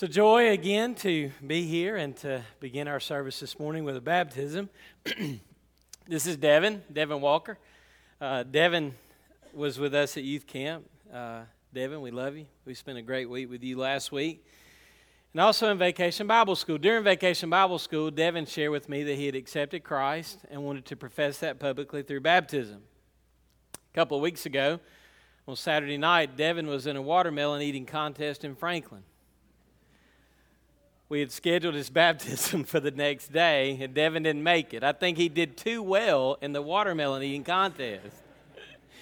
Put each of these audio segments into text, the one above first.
So, joy again to be here and to begin our service this morning with a baptism. this is Devin, Devin Walker. Uh, Devin was with us at youth camp. Uh, Devin, we love you. We spent a great week with you last week. And also in Vacation Bible School. During Vacation Bible School, Devin shared with me that he had accepted Christ and wanted to profess that publicly through baptism. A couple of weeks ago, on Saturday night, Devin was in a watermelon eating contest in Franklin we had scheduled his baptism for the next day, and Devin didn't make it. I think he did too well in the watermelon eating contest.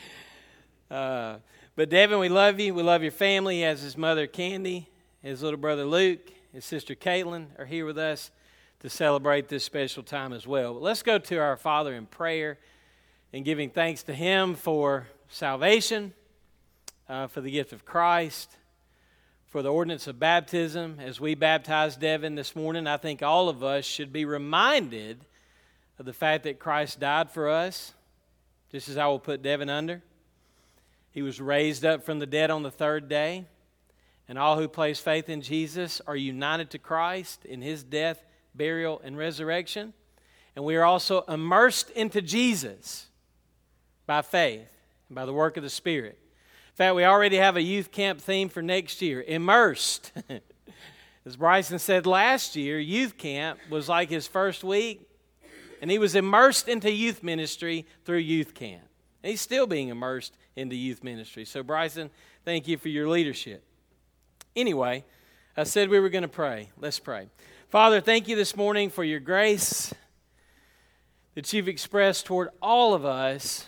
uh, but Devin, we love you. We love your family. He has his mother, Candy, his little brother, Luke, his sister, Caitlin, are here with us to celebrate this special time as well. But let's go to our Father in prayer and giving thanks to Him for salvation, uh, for the gift of Christ for the ordinance of baptism. As we baptized Devin this morning, I think all of us should be reminded of the fact that Christ died for us, just as I will put Devin under. He was raised up from the dead on the third day, and all who place faith in Jesus are united to Christ in his death, burial, and resurrection. And we are also immersed into Jesus by faith and by the work of the Spirit fact, we already have a youth camp theme for next year immersed. As Bryson said last year, youth camp was like his first week, and he was immersed into youth ministry through youth camp. And he's still being immersed into youth ministry. So, Bryson, thank you for your leadership. Anyway, I said we were going to pray. Let's pray. Father, thank you this morning for your grace that you've expressed toward all of us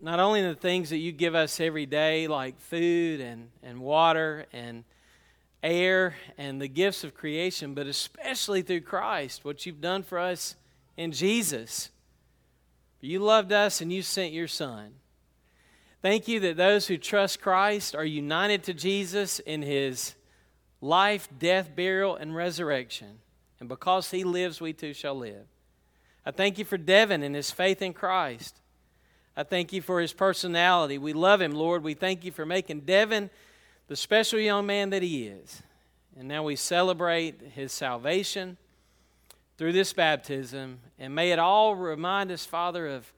not only the things that you give us every day, like food and, and water and air and the gifts of creation, but especially through Christ, what you've done for us in Jesus. You loved us and you sent your Son. Thank you that those who trust Christ are united to Jesus in his life, death, burial, and resurrection. And because he lives, we too shall live. I thank you for Devin and his faith in Christ. I thank you for his personality. We love him, Lord. We thank you for making Devin the special young man that he is. And now we celebrate his salvation through this baptism. And may it all remind us, Father, of,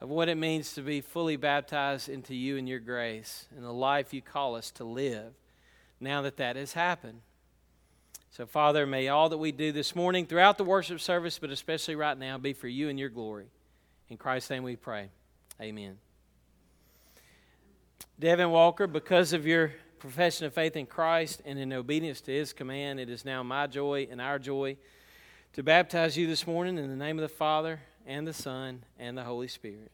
of what it means to be fully baptized into you and your grace and the life you call us to live now that that has happened. So, Father, may all that we do this morning throughout the worship service, but especially right now, be for you and your glory. In Christ's name we pray. Amen. Devin Walker, because of your profession of faith in Christ and in obedience to his command, it is now my joy and our joy to baptize you this morning in the name of the Father and the Son and the Holy Spirit.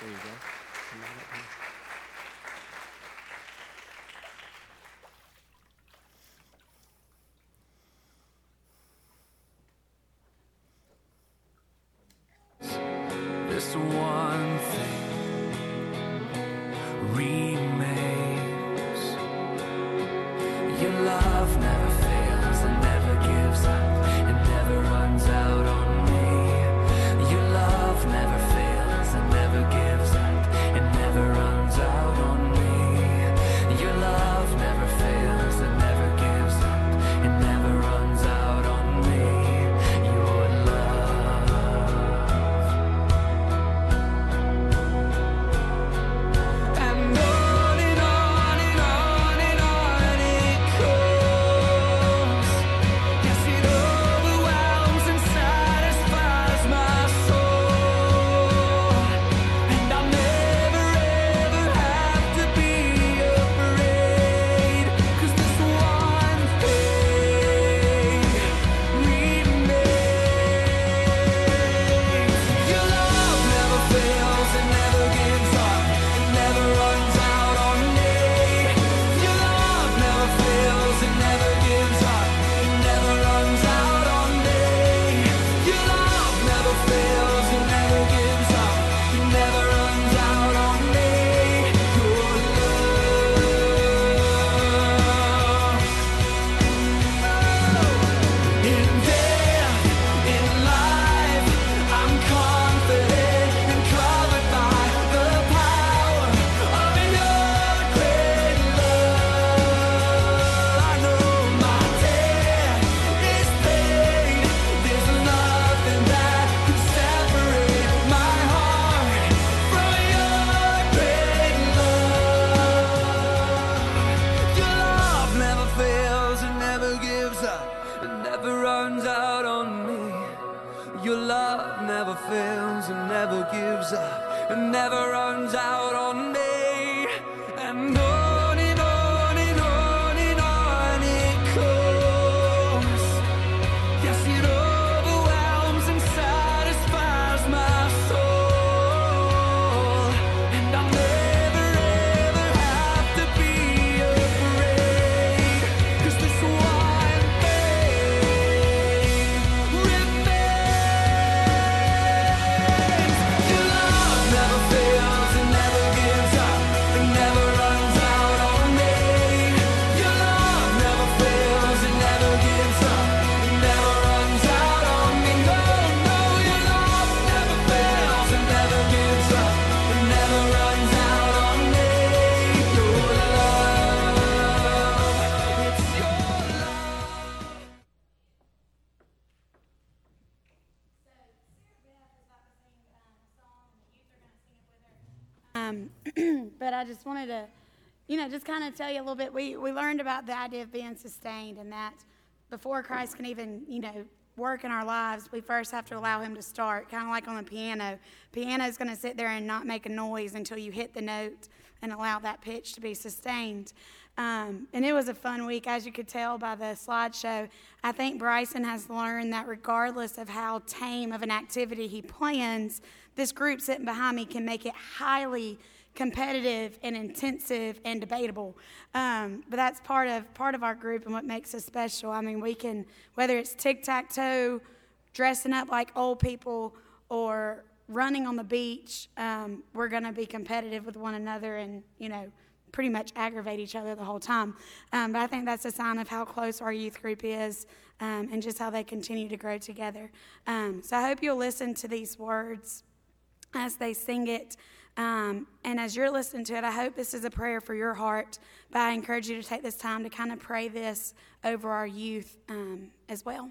There you go. Just kind of tell you a little bit. We, we learned about the idea of being sustained and that before Christ can even, you know, work in our lives, we first have to allow Him to start, kind of like on the piano. Piano is going to sit there and not make a noise until you hit the note and allow that pitch to be sustained. Um, and it was a fun week, as you could tell by the slideshow. I think Bryson has learned that regardless of how tame of an activity he plans, this group sitting behind me can make it highly competitive and intensive and debatable. Um, but that's part of part of our group and what makes us special. I mean, we can whether it's tic tac toe, dressing up like old people, or running on the beach. Um, we're going to be competitive with one another and you know pretty much aggravate each other the whole time. Um, but I think that's a sign of how close our youth group is um, and just how they continue to grow together. Um, so I hope you'll listen to these words as they sing it. Um, and as you're listening to it, I hope this is a prayer for your heart. But I encourage you to take this time to kind of pray this over our youth um, as well.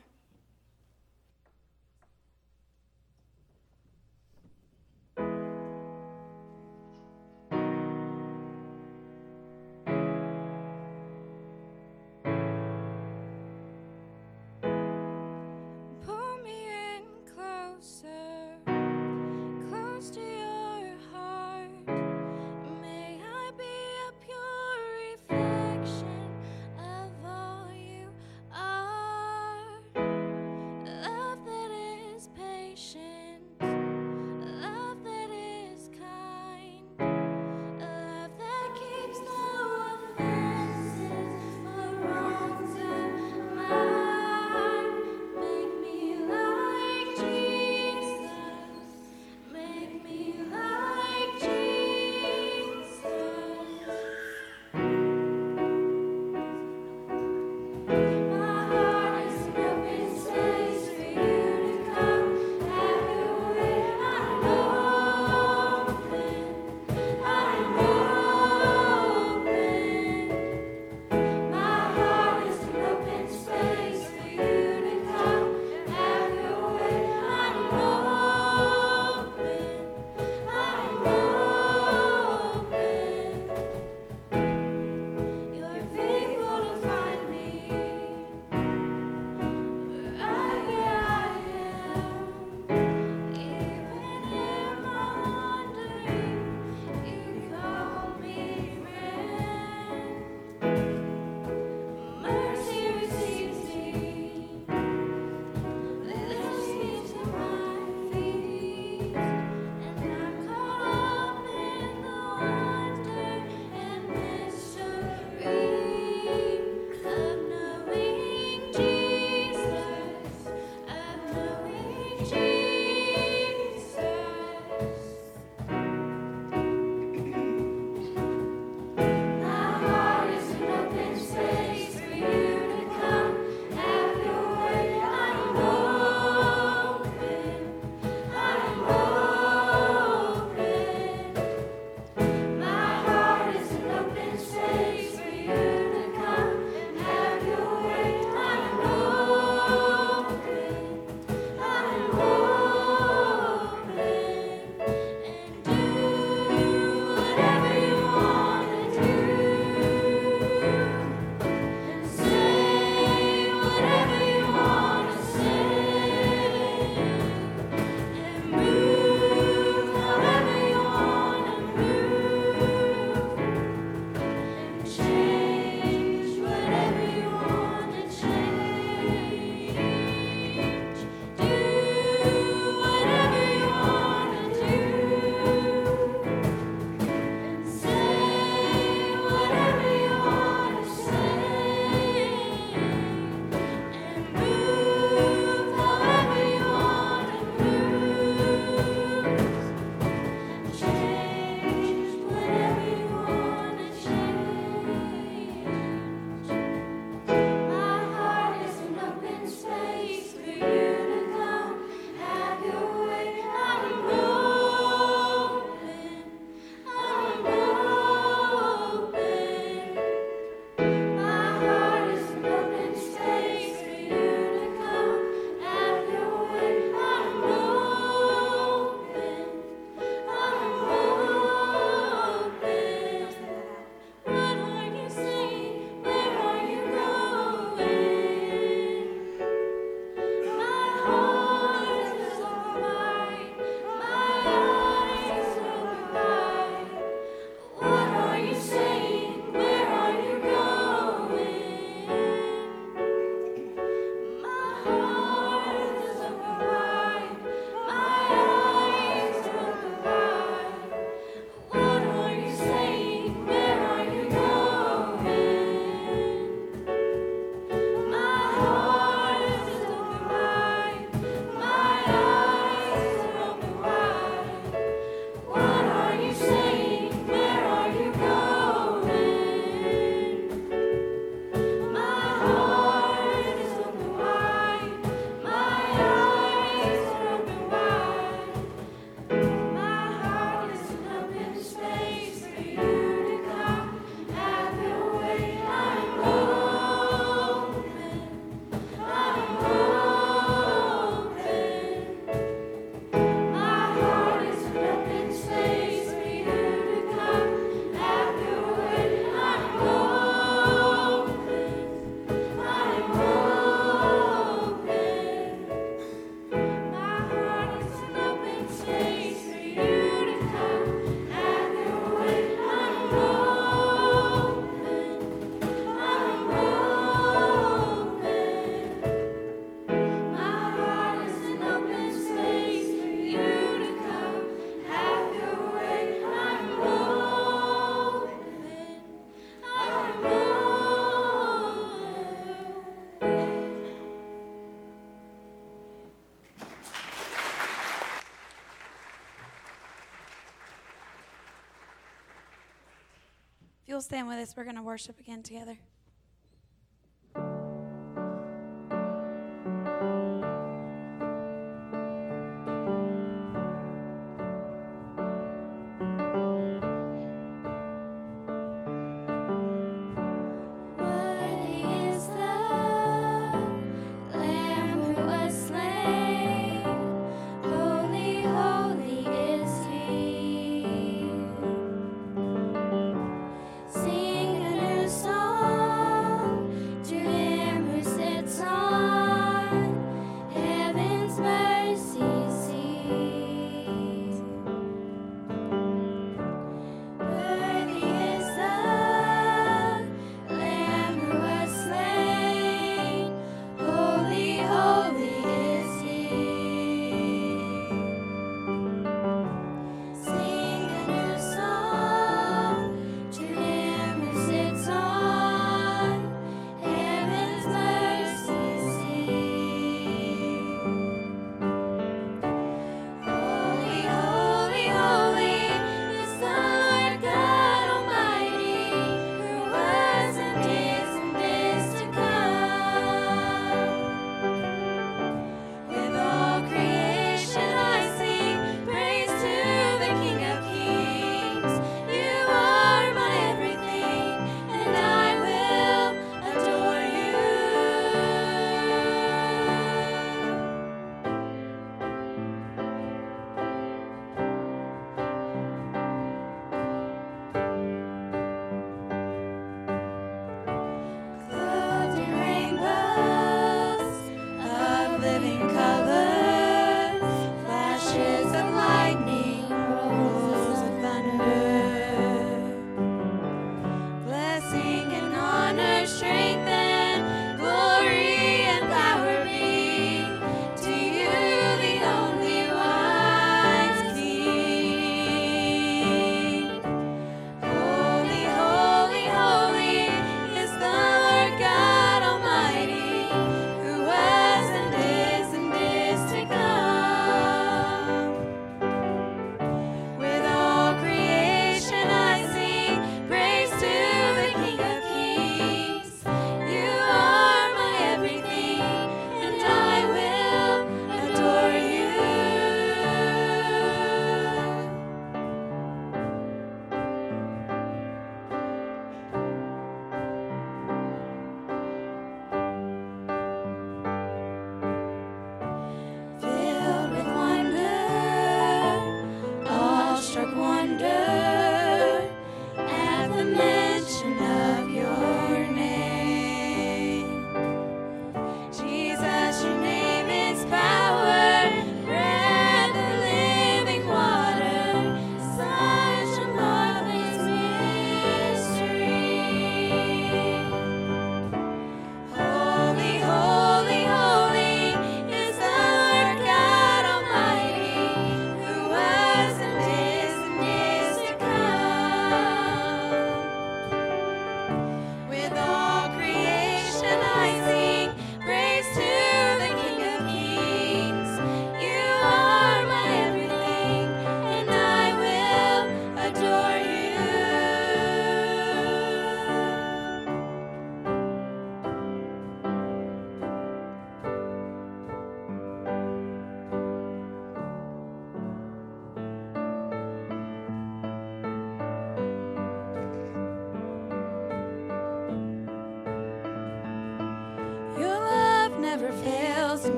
you'll stand with us, we're going to worship again together.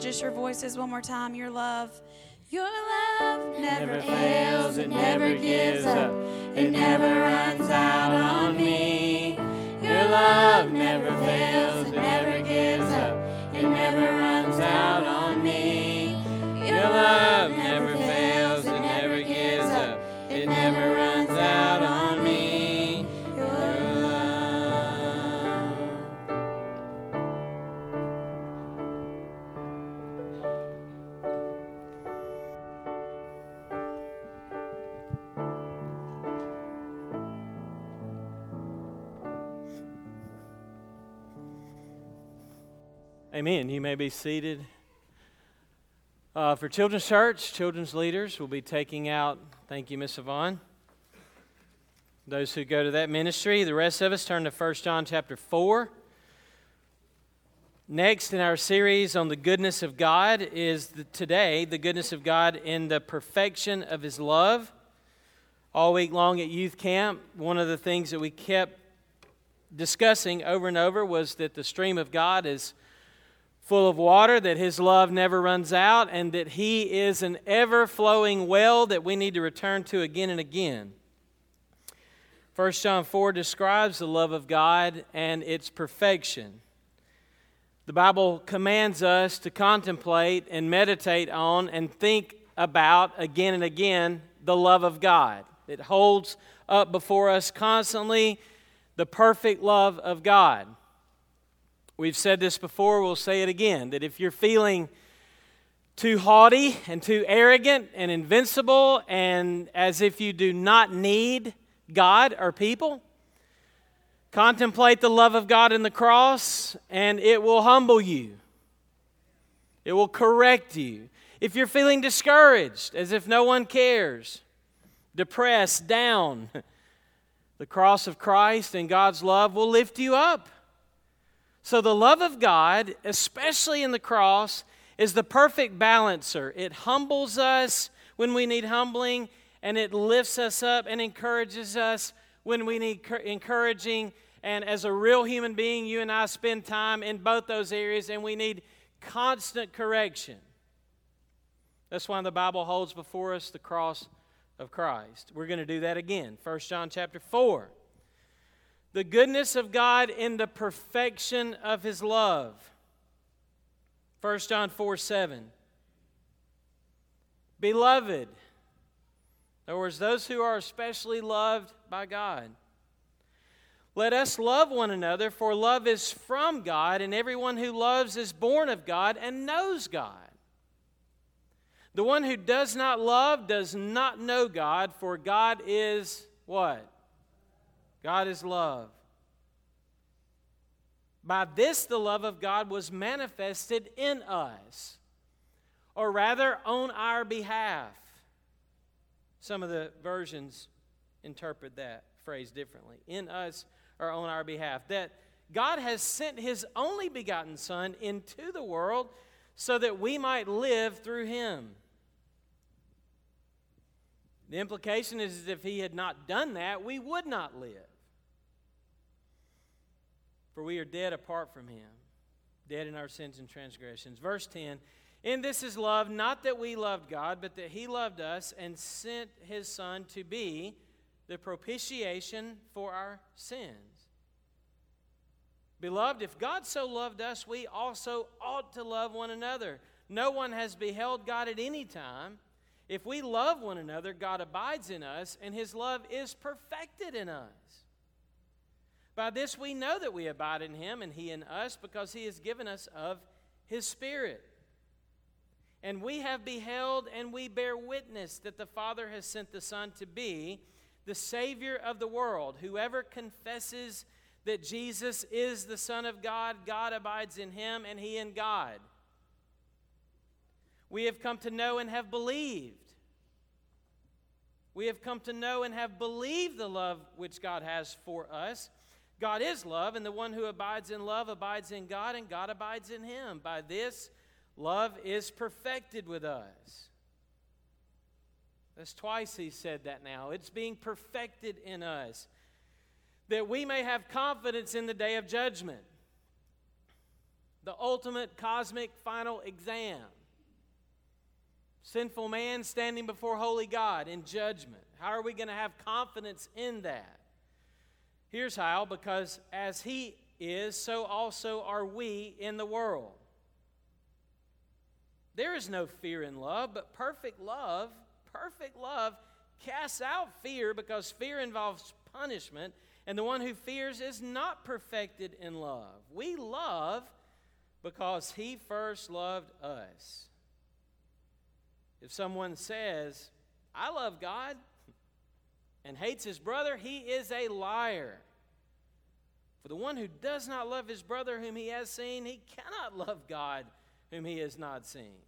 Lift that up with just your voices one more time. Your love. Your love never, Never fails, it never gives up, it never runs out on me. Your love never fails, it never gives up, it never runs out on me. Your love Amen. You may be seated. Uh, for Children's Church, children's leaders will be taking out, thank you, Miss Yvonne. Those who go to that ministry, the rest of us turn to 1 John chapter 4. Next in our series on the goodness of God is the, today the goodness of God in the perfection of His love. All week long at youth camp, one of the things that we kept discussing over and over was that the stream of God is full of water, that His love never runs out, and that He is an ever flowing well that we need to return to again and again. 1 John 4 describes the love of God and its perfection. The Bible commands us to contemplate and meditate on and think about again and again the love of God. It holds up before us constantly the perfect love of God. We've said this before, we'll say it again that if you're feeling too haughty and too arrogant and invincible and as if you do not need God or people, contemplate the love of God in the cross and it will humble you. It will correct you. If you're feeling discouraged, as if no one cares, depressed, down, the cross of Christ and God's love will lift you up. So, the love of God, especially in the cross, is the perfect balancer. It humbles us when we need humbling, and it lifts us up and encourages us when we need encouraging. And as a real human being, you and I spend time in both those areas, and we need constant correction. That's why the Bible holds before us the cross of Christ. We're going to do that again. 1 John chapter 4 the goodness of God in the perfection of his love. 1 John 4 7. Beloved, in other words, those who are especially loved by God. Let us love one another, for love is from God, and everyone who loves is born of God and knows God. The one who does not love does not know God, for God is what? God is love. By this, the love of God was manifested in us, or rather, on our behalf. Some of the versions interpret that phrase differently. In us, or on our behalf. That God has sent His only begotten Son into the world so that we might live through Him. The implication is if He had not done that, we would not live for we are dead apart from him, dead in our sins and transgressions. Verse 10 In this is love, not that we loved God, but that he loved us and sent his Son to be the propitiation for our sins. Beloved, if God so loved us, we also ought to love one another. No one has beheld God at any time. If we love one another, God abides in us, and his love is perfected in us. By this we know that we abide in him and he in us because he has given us of his Spirit. And we have beheld and we bear witness that the Father has sent the Son to be the Savior of the world. Whoever confesses that Jesus is the Son of God, God abides in him and he in God. We have come to know and have believed. We have come to know and have believed the love which God has for us. God is love, and the one who abides in love abides in God, and God abides in him. By this, love is perfected with us. That's twice he said that now. It's being perfected in us, that we may have confidence in the day of judgment, the ultimate cosmic final exam. Sinful man standing before holy God in judgment. How are we going to have confidence in that? Here's how because as he is, so also are we in the world. There is no fear in love, but perfect love, perfect love casts out fear because fear involves punishment, and the one who fears is not perfected in love. We love because he first loved us. If someone says, I love God, and hates his brother, he is a liar. For the one who does not love his brother whom he has seen, he cannot love God whom he has not seen.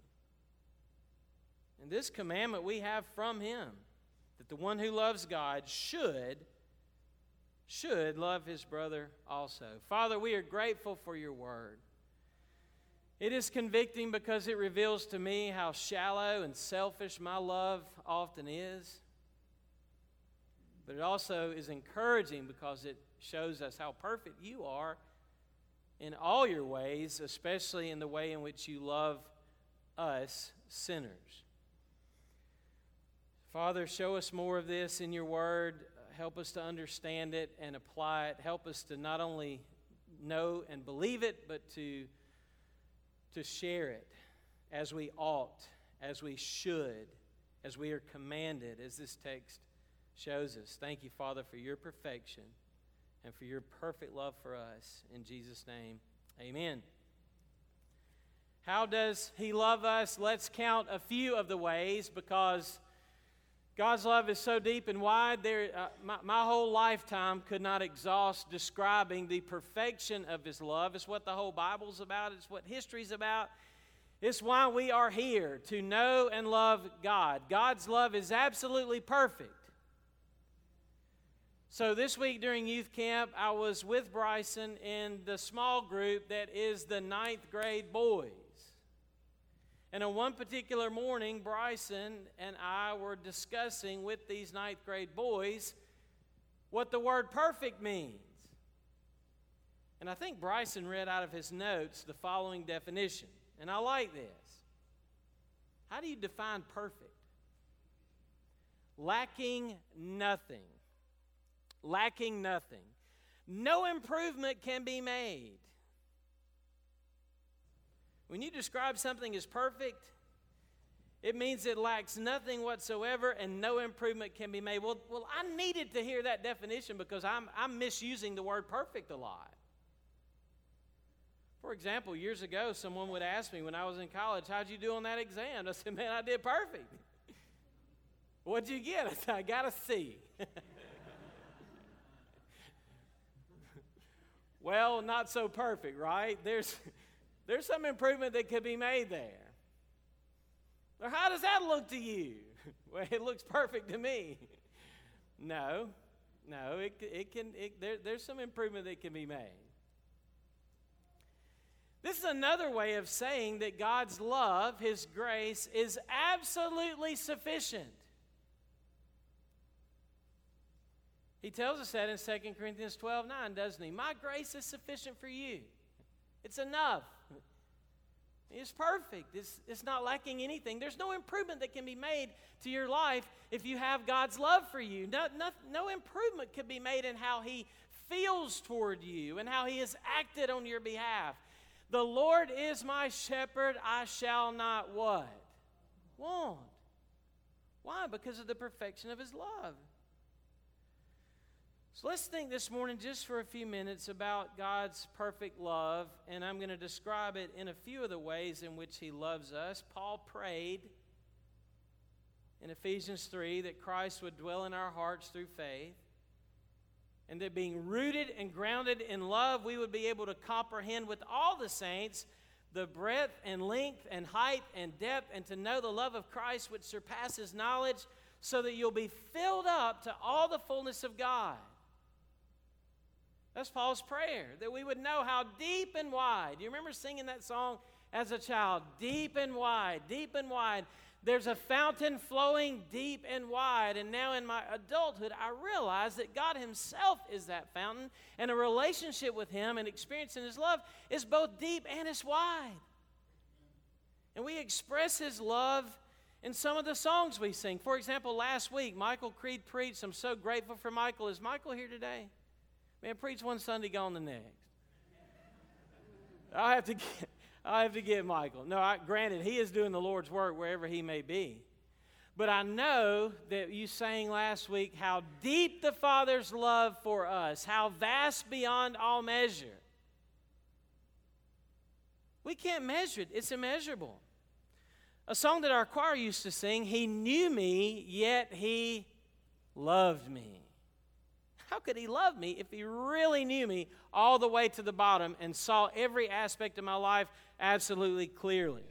And this commandment we have from him that the one who loves God should should love his brother also. Father, we are grateful for your word. It is convicting because it reveals to me how shallow and selfish my love often is. But it also is encouraging because it shows us how perfect you are in all your ways, especially in the way in which you love us sinners. Father, show us more of this in your word. Help us to understand it and apply it. Help us to not only know and believe it, but to, to share it as we ought, as we should, as we are commanded, as this text shows us. Thank you, Father, for your perfection and for your perfect love for us. In Jesus' name, amen. How does He love us? Let's count a few of the ways because God's love is so deep and wide. There, uh, my, my whole lifetime could not exhaust describing the perfection of His love. It's what the whole Bible's about, it's what history's about. It's why we are here to know and love God. God's love is absolutely perfect. So, this week during youth camp, I was with Bryson in the small group that is the ninth grade boys. And on one particular morning, Bryson and I were discussing with these ninth grade boys what the word perfect means. And I think Bryson read out of his notes the following definition. And I like this. How do you define perfect? Lacking nothing lacking nothing. No improvement can be made. When you describe something as perfect, it means it lacks nothing whatsoever and no improvement can be made. Well, well I needed to hear that definition because I'm, I'm misusing the word perfect a lot. For example, years ago, someone would ask me when I was in college, How'd you do on that exam? I said, Man, I did perfect. What'd you get? I said, I got a C. Well, not so perfect, right? There's, there's some improvement that could be made there. Or how does that look to you? Well, it looks perfect to me. No, no, it, it can, it, there, there's some improvement that can be made. This is another way of saying that God's love, His grace, is absolutely sufficient. He tells us that in 2 Corinthians 12 9, doesn't he? My grace is sufficient for you. It's enough. It's perfect. It's, it's not lacking anything. There's no improvement that can be made to your life if you have God's love for you. No, no, no improvement could be made in how He feels toward you and how He has acted on your behalf. The Lord is my shepherd, I shall not what? Want. Why? Because of the perfection of His love. So let's think this morning just for a few minutes about God's perfect love, and I'm going to describe it in a few of the ways in which He loves us. Paul prayed in Ephesians 3 that Christ would dwell in our hearts through faith, and that being rooted and grounded in love, we would be able to comprehend with all the saints the breadth and length and height and depth, and to know the love of Christ which surpasses knowledge, so that you'll be filled up to all the fullness of God. That's Paul's prayer, that we would know how deep and wide. You remember singing that song as a child? Deep and wide, deep and wide. There's a fountain flowing deep and wide. And now in my adulthood, I realize that God Himself is that fountain, and a relationship with Him and experiencing His love is both deep and it's wide. And we express His love in some of the songs we sing. For example, last week, Michael Creed preached. I'm so grateful for Michael. Is Michael here today? Man, preach one Sunday, gone the next. I have to get, I have to get Michael. No, I, granted, he is doing the Lord's work wherever he may be. But I know that you sang last week how deep the Father's love for us, how vast beyond all measure. We can't measure it, it's immeasurable. A song that our choir used to sing, He knew me, yet He loved me. How could he love me if he really knew me all the way to the bottom and saw every aspect of my life absolutely clearly?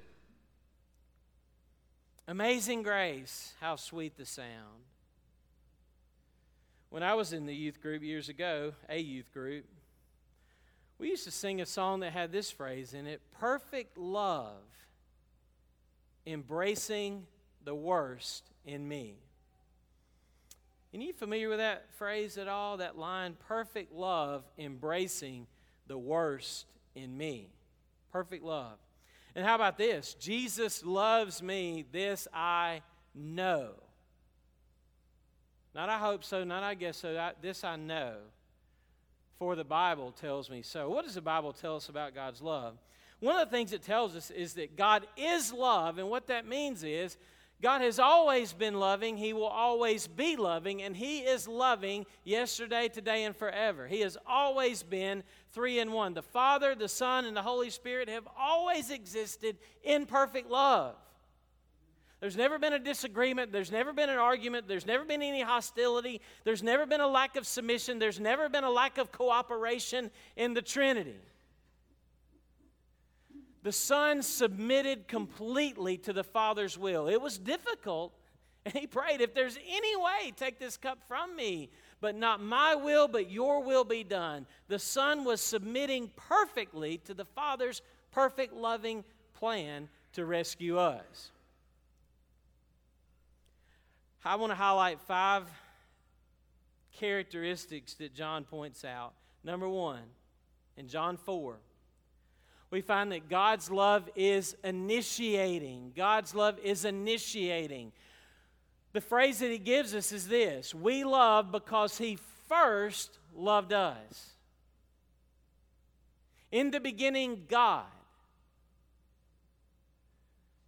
Amazing grace, how sweet the sound. When I was in the youth group years ago, a youth group, we used to sing a song that had this phrase in it perfect love, embracing the worst in me. And you familiar with that phrase at all? That line, perfect love embracing the worst in me. Perfect love. And how about this? Jesus loves me, this I know. Not I hope so, not I guess so, this I know. For the Bible tells me so. What does the Bible tell us about God's love? One of the things it tells us is that God is love, and what that means is God has always been loving. He will always be loving, and He is loving yesterday, today, and forever. He has always been three in one. The Father, the Son, and the Holy Spirit have always existed in perfect love. There's never been a disagreement. There's never been an argument. There's never been any hostility. There's never been a lack of submission. There's never been a lack of cooperation in the Trinity. The Son submitted completely to the Father's will. It was difficult, and he prayed, If there's any way, take this cup from me, but not my will, but your will be done. The Son was submitting perfectly to the Father's perfect, loving plan to rescue us. I want to highlight five characteristics that John points out. Number one, in John 4, we find that God's love is initiating. God's love is initiating. The phrase that he gives us is this We love because he first loved us. In the beginning, God.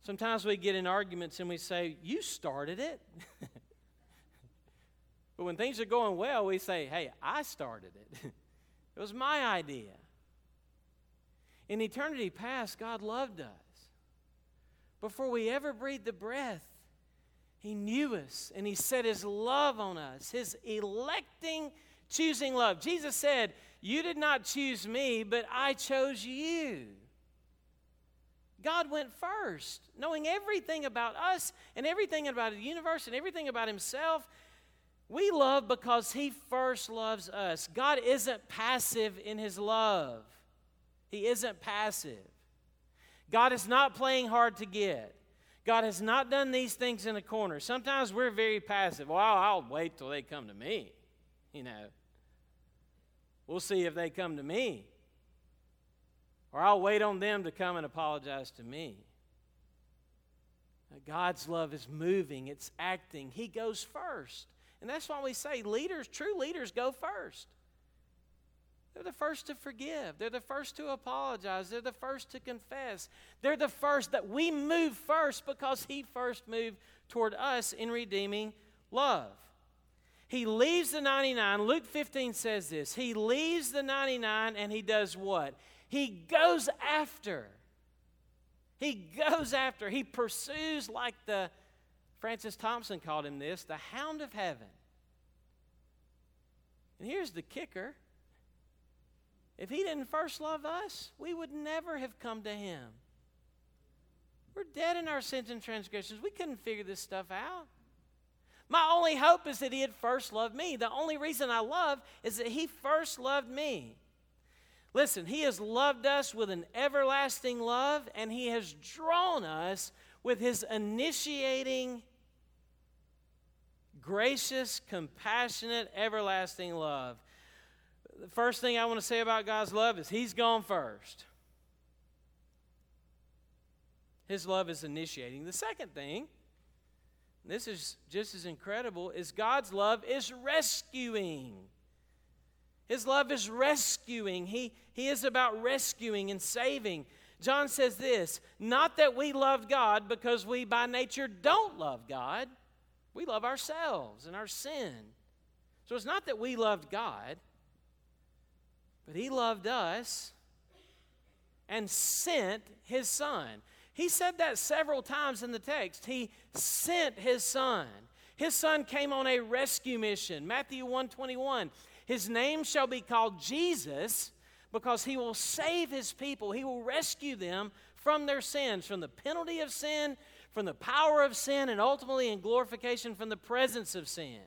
Sometimes we get in arguments and we say, You started it. but when things are going well, we say, Hey, I started it. it was my idea. In eternity past, God loved us. Before we ever breathed the breath, He knew us and He set His love on us, His electing, choosing love. Jesus said, You did not choose me, but I chose you. God went first, knowing everything about us and everything about the universe and everything about Himself. We love because He first loves us. God isn't passive in His love. He isn't passive. God is not playing hard to get. God has not done these things in a corner. Sometimes we're very passive. Well, I'll wait till they come to me. You know, we'll see if they come to me. Or I'll wait on them to come and apologize to me. God's love is moving, it's acting. He goes first. And that's why we say leaders, true leaders, go first. They're the first to forgive. They're the first to apologize. They're the first to confess. They're the first that we move first because He first moved toward us in redeeming love. He leaves the 99. Luke 15 says this. He leaves the 99 and he does what? He goes after. He goes after. He pursues like the Francis Thompson called him this, the hound of heaven. And here's the kicker. If he didn't first love us, we would never have come to him. We're dead in our sins and transgressions. We couldn't figure this stuff out. My only hope is that he had first loved me. The only reason I love is that he first loved me. Listen, he has loved us with an everlasting love, and he has drawn us with his initiating, gracious, compassionate, everlasting love. The first thing I want to say about God's love is he's gone first. His love is initiating. The second thing, this is just as incredible, is God's love is rescuing. His love is rescuing. He, he is about rescuing and saving. John says this not that we loved God because we by nature don't love God, we love ourselves and our sin. So it's not that we loved God, but He loved us and sent His Son. He said that several times in the text. He sent His Son. His Son came on a rescue mission. Matthew 121. His name shall be called Jesus because he will save his people. He will rescue them from their sins, from the penalty of sin, from the power of sin, and ultimately in glorification from the presence of sin.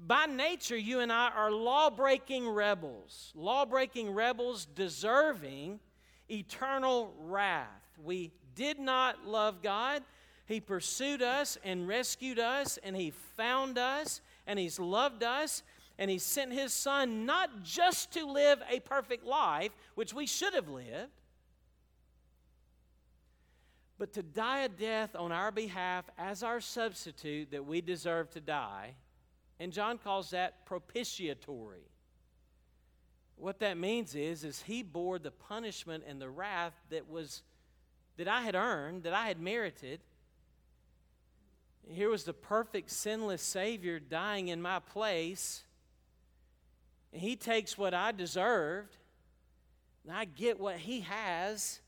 By nature, you and I are law breaking rebels, law breaking rebels deserving eternal wrath. We did not love God. He pursued us and rescued us, and He found us, and He's loved us, and He sent His Son not just to live a perfect life, which we should have lived, but to die a death on our behalf as our substitute that we deserve to die. And John calls that propitiatory. What that means is, is he bore the punishment and the wrath that was that I had earned, that I had merited. Here was the perfect, sinless Savior dying in my place. And he takes what I deserved, and I get what he has.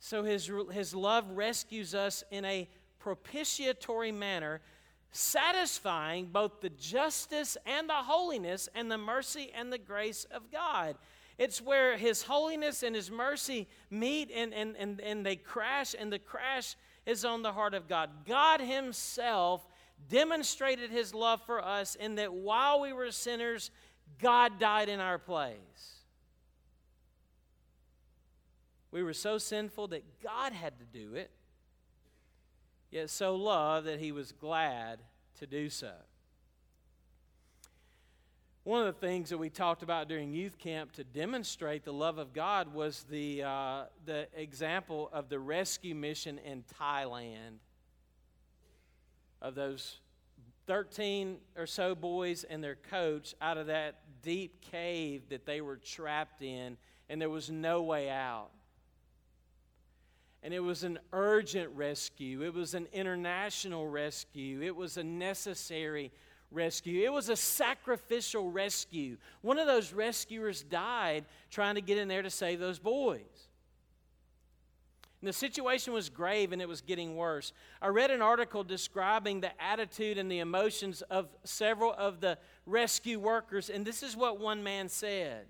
So his, his love rescues us in a propitiatory manner satisfying both the justice and the holiness and the mercy and the grace of God. It's where His holiness and His mercy meet and, and, and, and they crash, and the crash is on the heart of God. God Himself demonstrated His love for us in that while we were sinners, God died in our place. We were so sinful that God had to do it yet so loved that he was glad to do so. One of the things that we talked about during youth camp to demonstrate the love of God was the, uh, the example of the rescue mission in Thailand of those 13 or so boys and their coach out of that deep cave that they were trapped in, and there was no way out. And it was an urgent rescue. It was an international rescue. It was a necessary rescue. It was a sacrificial rescue. One of those rescuers died trying to get in there to save those boys. And the situation was grave and it was getting worse. I read an article describing the attitude and the emotions of several of the rescue workers, and this is what one man said.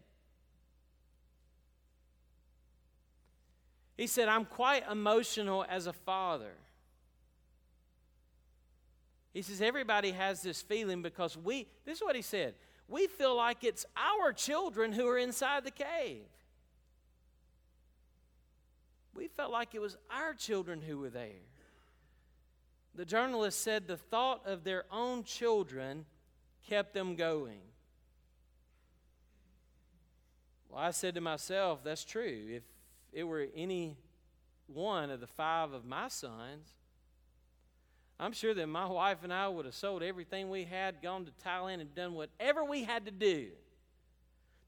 He said, I'm quite emotional as a father. He says, everybody has this feeling because we, this is what he said, we feel like it's our children who are inside the cave. We felt like it was our children who were there. The journalist said the thought of their own children kept them going. Well, I said to myself, that's true. If it were any one of the five of my sons, I'm sure that my wife and I would have sold everything we had, gone to Thailand, and done whatever we had to do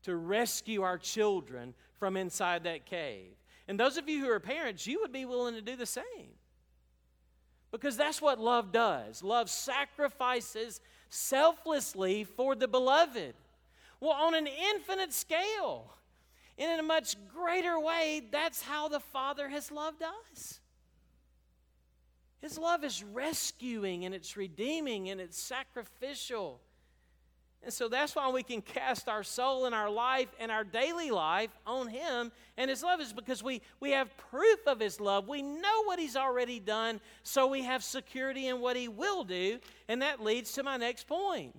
to rescue our children from inside that cave. And those of you who are parents, you would be willing to do the same. Because that's what love does. Love sacrifices selflessly for the beloved. Well, on an infinite scale, and in a much greater way, that's how the Father has loved us. His love is rescuing and it's redeeming and it's sacrificial. And so that's why we can cast our soul and our life and our daily life on Him and His love is because we, we have proof of His love. We know what He's already done, so we have security in what He will do. And that leads to my next point.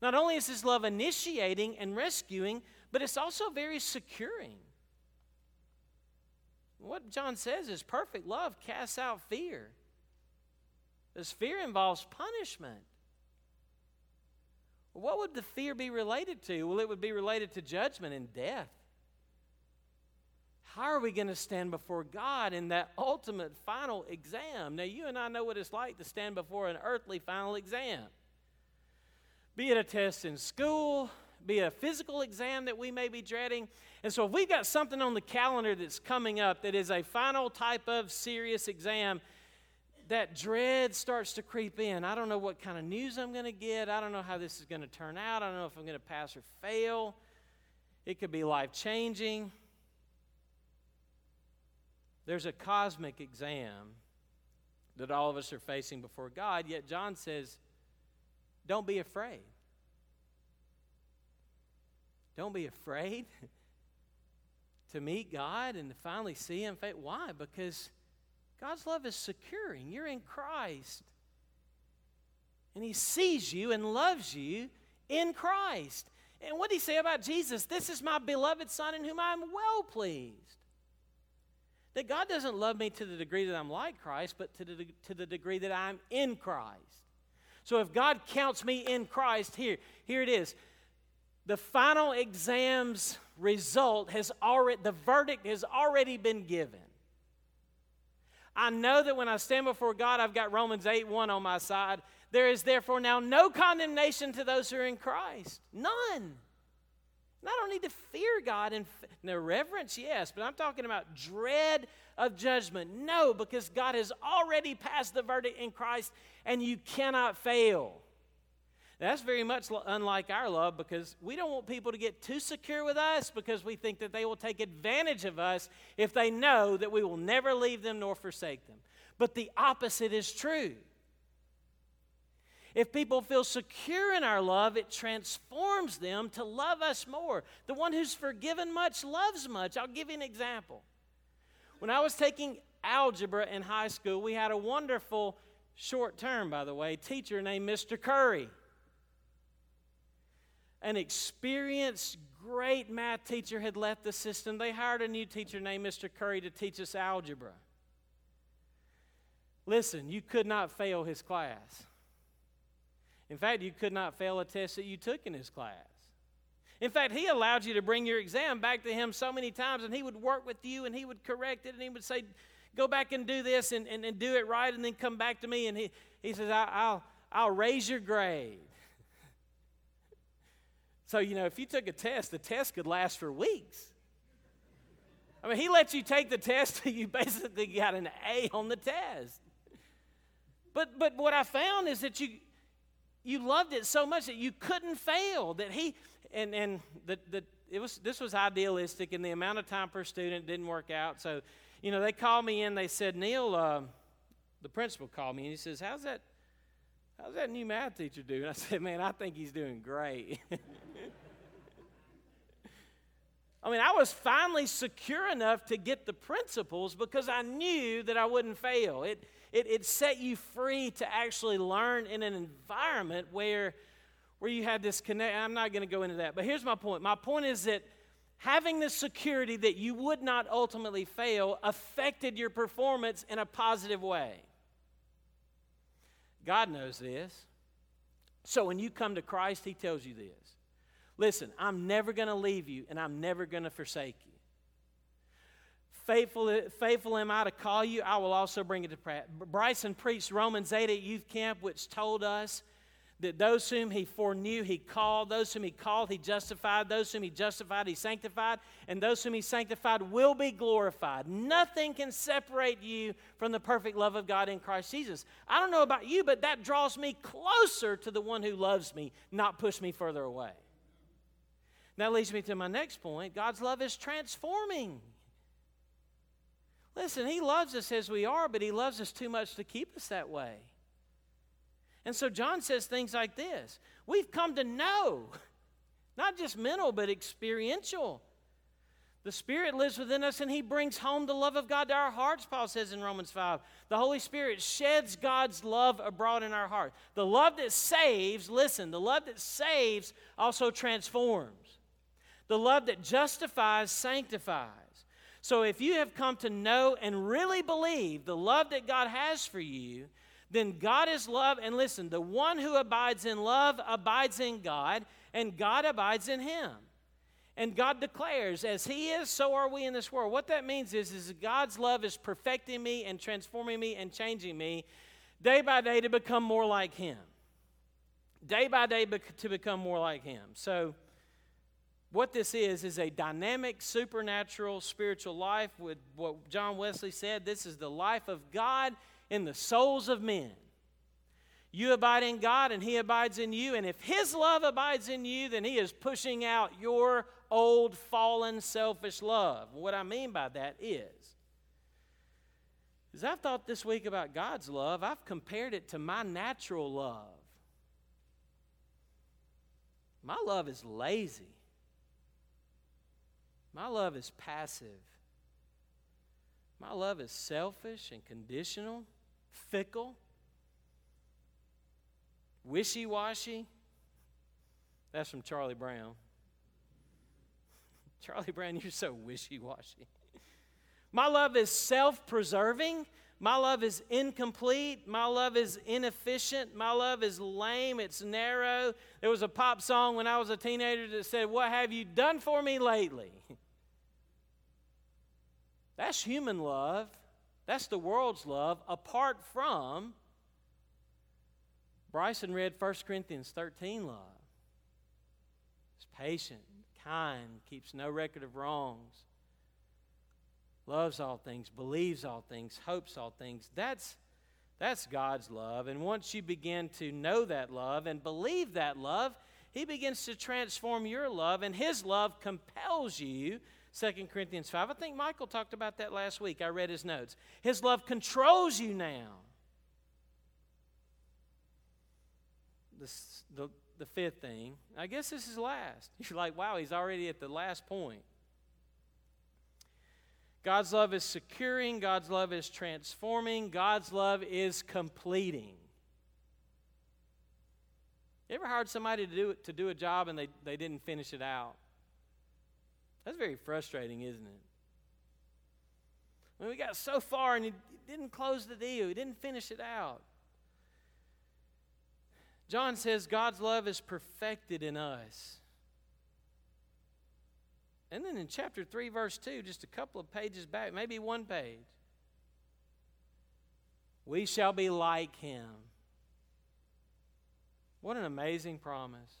Not only is His love initiating and rescuing, but it's also very securing. What John says is perfect love casts out fear. This fear involves punishment. What would the fear be related to? Well, it would be related to judgment and death. How are we going to stand before God in that ultimate final exam? Now, you and I know what it's like to stand before an earthly final exam. Be it a test in school, be a physical exam that we may be dreading. And so, if we've got something on the calendar that's coming up that is a final type of serious exam, that dread starts to creep in. I don't know what kind of news I'm going to get. I don't know how this is going to turn out. I don't know if I'm going to pass or fail. It could be life changing. There's a cosmic exam that all of us are facing before God, yet John says, don't be afraid. Don't be afraid to meet God and to finally see Him. Why? Because God's love is securing. You're in Christ. And He sees you and loves you in Christ. And what did He say about Jesus? This is my beloved Son in whom I'm well pleased. That God doesn't love me to the degree that I'm like Christ, but to the, to the degree that I'm in Christ. So if God counts me in Christ, here, here it is. The final exam's result has already, the verdict has already been given. I know that when I stand before God, I've got Romans 8 1 on my side. There is therefore now no condemnation to those who are in Christ. None. And I don't need to fear God and no reverence, yes, but I'm talking about dread of judgment. No, because God has already passed the verdict in Christ and you cannot fail. That's very much unlike our love because we don't want people to get too secure with us because we think that they will take advantage of us if they know that we will never leave them nor forsake them. But the opposite is true. If people feel secure in our love, it transforms them to love us more. The one who's forgiven much loves much. I'll give you an example. When I was taking algebra in high school, we had a wonderful, short term, by the way, teacher named Mr. Curry an experienced, great math teacher had left the system. They hired a new teacher named Mr. Curry to teach us algebra. Listen, you could not fail his class. In fact, you could not fail a test that you took in his class. In fact, he allowed you to bring your exam back to him so many times, and he would work with you and he would correct it and he would say, Go back and do this and, and, and do it right, and then come back to me. And he, he says, I'll, I'll raise your grade. So, you know, if you took a test, the test could last for weeks. I mean, he lets you take the test till you basically got an A on the test. But but what I found is that you you loved it so much that you couldn't fail. That he and and the, the it was this was idealistic and the amount of time per student didn't work out. So, you know, they called me in, they said, Neil, uh, the principal called me and he says, How's that how's that new math teacher doing? I said, Man, I think he's doing great. I mean, I was finally secure enough to get the principles because I knew that I wouldn't fail. It, it, it set you free to actually learn in an environment where, where you had this connect. I'm not going to go into that, but here's my point. My point is that having the security that you would not ultimately fail affected your performance in a positive way. God knows this. So when you come to Christ, He tells you this. Listen, I'm never going to leave you and I'm never going to forsake you. Faithful, faithful am I to call you, I will also bring it to practice. Bryson preached Romans 8 at youth camp, which told us that those whom he foreknew, he called. Those whom he called, he justified. Those whom he justified, he sanctified. And those whom he sanctified will be glorified. Nothing can separate you from the perfect love of God in Christ Jesus. I don't know about you, but that draws me closer to the one who loves me, not push me further away. That leads me to my next point God's love is transforming. Listen, He loves us as we are, but He loves us too much to keep us that way. And so John says things like this We've come to know, not just mental, but experiential. The Spirit lives within us and He brings home the love of God to our hearts, Paul says in Romans 5. The Holy Spirit sheds God's love abroad in our heart. The love that saves, listen, the love that saves also transforms. The love that justifies sanctifies. So if you have come to know and really believe the love that God has for you, then God is love. And listen, the one who abides in love abides in God, and God abides in him. And God declares, as He is, so are we in this world. What that means is, is God's love is perfecting me and transforming me and changing me day by day to become more like Him. Day by day bec- to become more like Him. So, what this is, is a dynamic, supernatural, spiritual life. With what John Wesley said, this is the life of God in the souls of men. You abide in God and He abides in you. And if His love abides in you, then He is pushing out your old, fallen, selfish love. What I mean by that is, as I've thought this week about God's love, I've compared it to my natural love. My love is lazy. My love is passive. My love is selfish and conditional, fickle, wishy washy. That's from Charlie Brown. Charlie Brown, you're so wishy washy. My love is self preserving. My love is incomplete. My love is inefficient. My love is lame. It's narrow. There was a pop song when I was a teenager that said, What have you done for me lately? That's human love. That's the world's love, apart from Bryson read 1 Corinthians 13 love. It's patient, kind, keeps no record of wrongs, loves all things, believes all things, hopes all things. That's, that's God's love. And once you begin to know that love and believe that love, He begins to transform your love, and His love compels you. 2 Corinthians 5. I think Michael talked about that last week. I read his notes. His love controls you now. The, the, the fifth thing, I guess this is last. You're like, wow, he's already at the last point. God's love is securing, God's love is transforming, God's love is completing. You ever hired somebody to do, to do a job and they, they didn't finish it out? That's very frustrating, isn't it? When we got so far and he didn't close the deal, he didn't finish it out. John says God's love is perfected in us. And then in chapter 3, verse 2, just a couple of pages back, maybe one page, we shall be like him. What an amazing promise.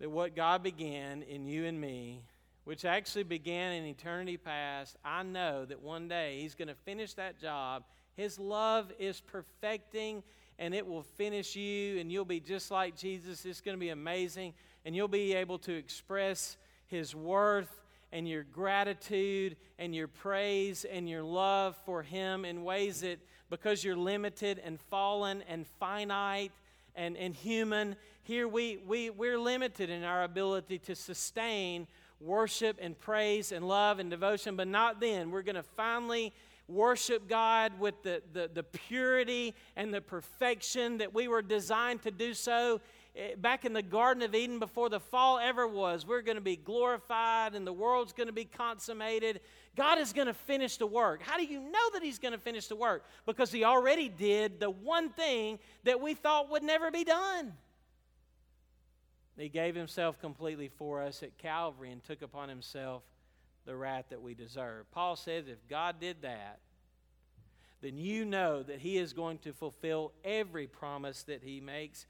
That what God began in you and me, which actually began in eternity past, I know that one day He's going to finish that job. His love is perfecting and it will finish you, and you'll be just like Jesus. It's going to be amazing, and you'll be able to express His worth and your gratitude and your praise and your love for Him in ways that, because you're limited and fallen and finite and, and human, here we, we, we're limited in our ability to sustain worship and praise and love and devotion, but not then. We're going to finally worship God with the, the, the purity and the perfection that we were designed to do so eh, back in the Garden of Eden before the fall ever was. We're going to be glorified and the world's going to be consummated. God is going to finish the work. How do you know that He's going to finish the work? Because He already did the one thing that we thought would never be done. He gave Himself completely for us at Calvary and took upon Himself the wrath that we deserve. Paul says if God did that, then you know that He is going to fulfill every promise that He makes.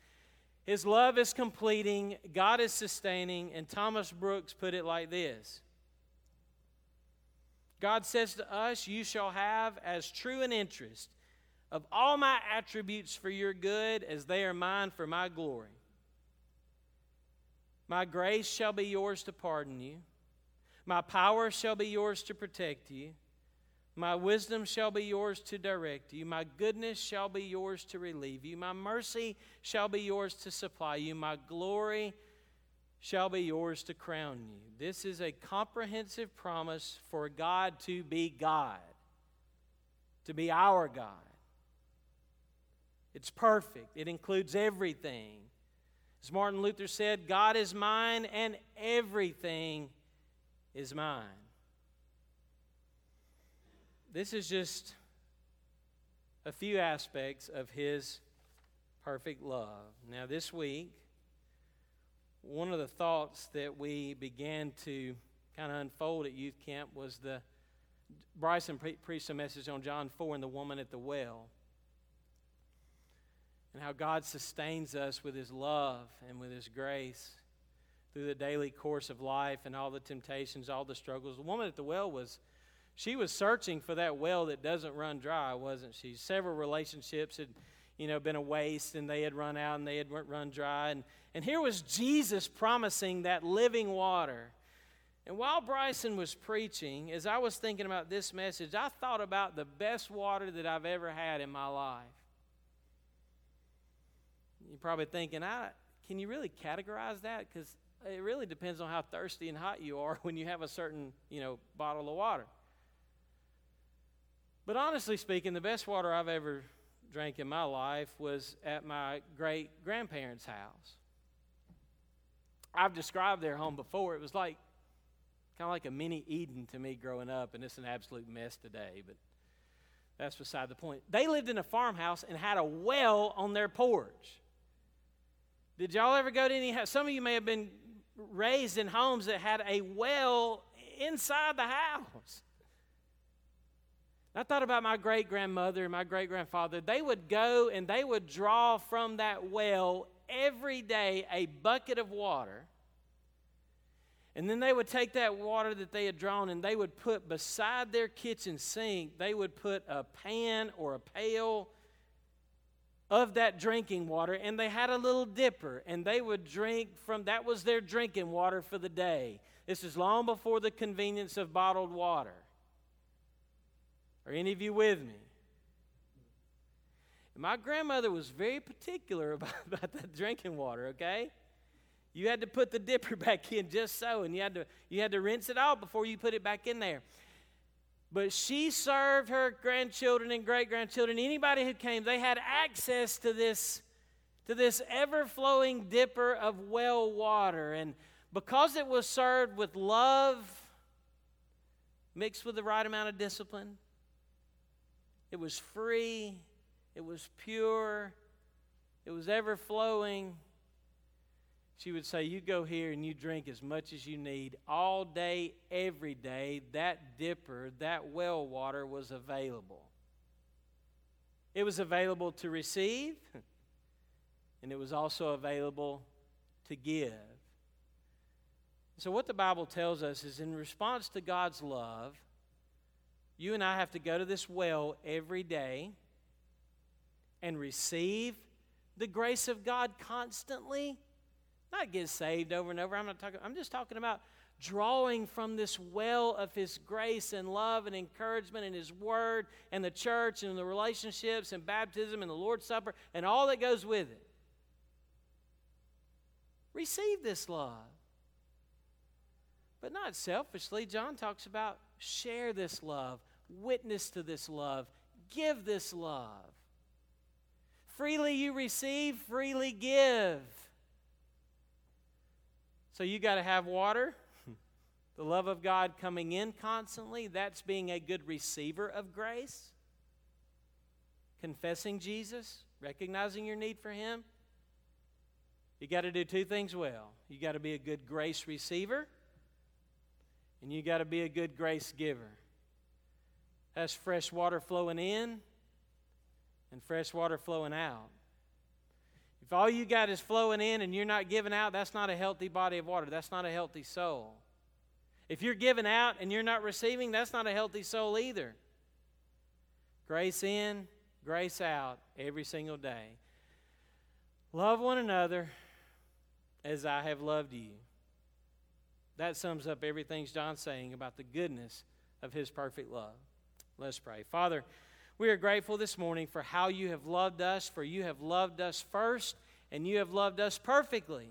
His love is completing, God is sustaining, and Thomas Brooks put it like this God says to us, You shall have as true an interest of all my attributes for your good as they are mine for my glory. My grace shall be yours to pardon you. My power shall be yours to protect you. My wisdom shall be yours to direct you. My goodness shall be yours to relieve you. My mercy shall be yours to supply you. My glory shall be yours to crown you. This is a comprehensive promise for God to be God, to be our God. It's perfect, it includes everything. As Martin Luther said, God is mine and everything is mine. This is just a few aspects of his perfect love. Now, this week, one of the thoughts that we began to kind of unfold at youth camp was the Bryson pre- preached a message on John 4 and the woman at the well. And how God sustains us with his love and with his grace through the daily course of life and all the temptations, all the struggles. The woman at the well was she was searching for that well that doesn't run dry, wasn't she? Several relationships had, you know, been a waste and they had run out and they had run dry. And, and here was Jesus promising that living water. And while Bryson was preaching, as I was thinking about this message, I thought about the best water that I've ever had in my life. You're probably thinking, I, can you really categorize that? Because it really depends on how thirsty and hot you are when you have a certain, you know, bottle of water. But honestly speaking, the best water I've ever drank in my life was at my great grandparents' house. I've described their home before. It was like kind of like a mini Eden to me growing up, and it's an absolute mess today, but that's beside the point. They lived in a farmhouse and had a well on their porch. Did y'all ever go to any house? Some of you may have been raised in homes that had a well inside the house. I thought about my great grandmother and my great grandfather. They would go and they would draw from that well every day a bucket of water. And then they would take that water that they had drawn and they would put beside their kitchen sink, they would put a pan or a pail of that drinking water and they had a little dipper and they would drink from that was their drinking water for the day. This is long before the convenience of bottled water. Are any of you with me? My grandmother was very particular about, about that drinking water, okay? You had to put the dipper back in just so, and you had to you had to rinse it out before you put it back in there. But she served her grandchildren and great grandchildren, anybody who came, they had access to this, to this ever-flowing dipper of well water. And because it was served with love mixed with the right amount of discipline, it was free, it was pure, it was ever flowing. She would say, You go here and you drink as much as you need all day, every day. That dipper, that well water was available. It was available to receive, and it was also available to give. So, what the Bible tells us is in response to God's love, you and I have to go to this well every day and receive the grace of God constantly. Not get saved over and over. I'm not talking I'm just talking about drawing from this well of his grace and love and encouragement and his word and the church and the relationships and baptism and the Lord's Supper and all that goes with it. Receive this love. But not selfishly. John talks about share this love, witness to this love, give this love. Freely you receive, freely give. So you got to have water, the love of God coming in constantly. That's being a good receiver of grace. Confessing Jesus, recognizing your need for Him. You got to do two things well. You got to be a good grace receiver, and you got to be a good grace giver. That's fresh water flowing in, and fresh water flowing out. If all you got is flowing in and you're not giving out, that's not a healthy body of water. That's not a healthy soul. If you're giving out and you're not receiving, that's not a healthy soul either. Grace in, grace out every single day. Love one another as I have loved you. That sums up everything John's saying about the goodness of his perfect love. Let's pray. Father, we are grateful this morning for how you have loved us, for you have loved us first, and you have loved us perfectly.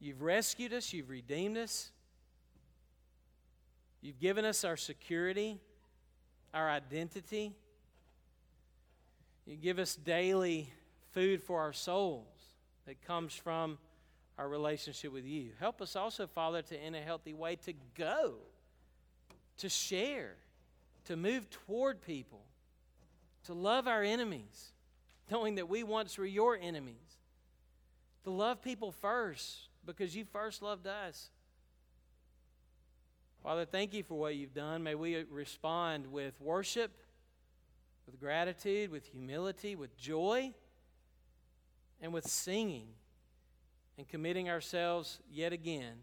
You've rescued us, you've redeemed us, you've given us our security, our identity. You give us daily food for our souls that comes from our relationship with you. Help us also, Father, to in a healthy way to go, to share, to move toward people, to love our enemies, knowing that we once were your enemies, to love people first because you first loved us. Father, thank you for what you've done. May we respond with worship, with gratitude, with humility, with joy, and with singing and committing ourselves yet again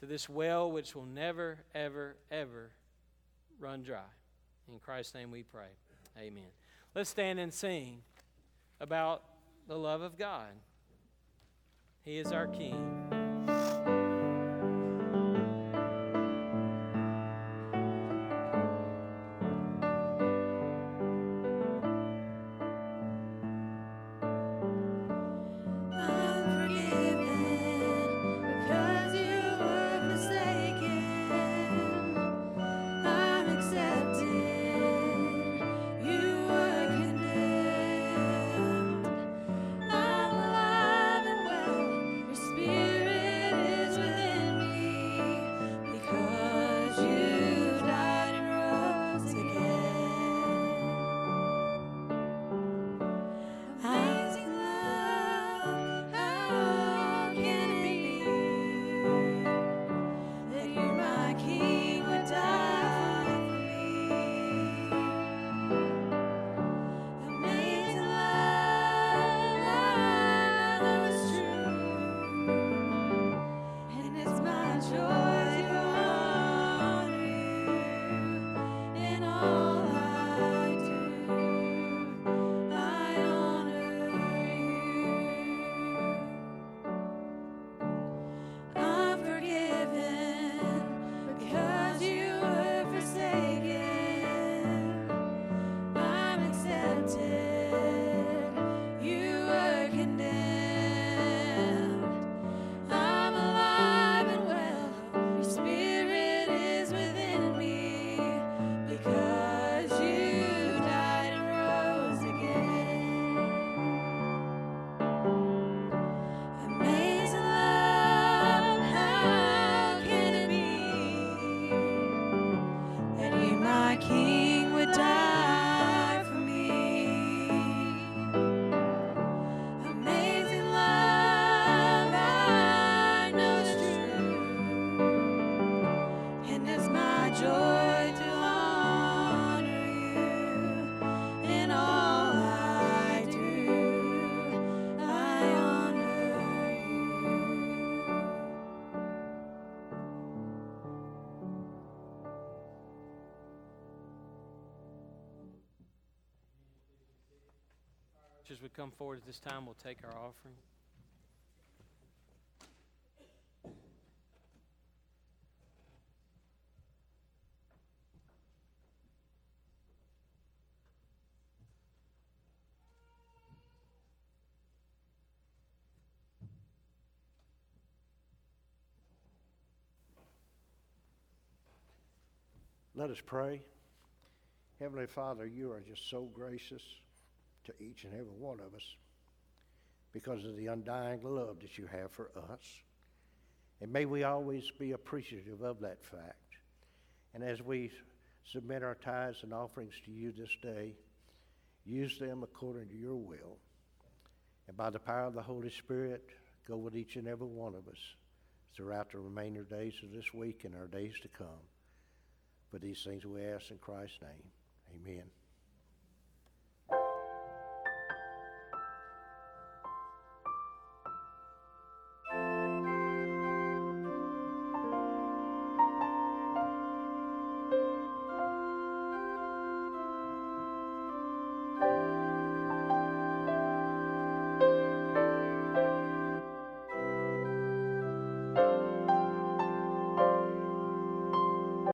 to this well which will never, ever, ever run dry. In Christ's name we pray. Amen. Let's stand and sing about the love of God. He is our King. We come forward at this time, we'll take our offering. Let us pray. Heavenly Father, you are just so gracious to each and every one of us because of the undying love that you have for us. And may we always be appreciative of that fact. And as we submit our tithes and offerings to you this day, use them according to your will. And by the power of the Holy Spirit, go with each and every one of us throughout the remainder days of this week and our days to come. For these things we ask in Christ's name. Amen.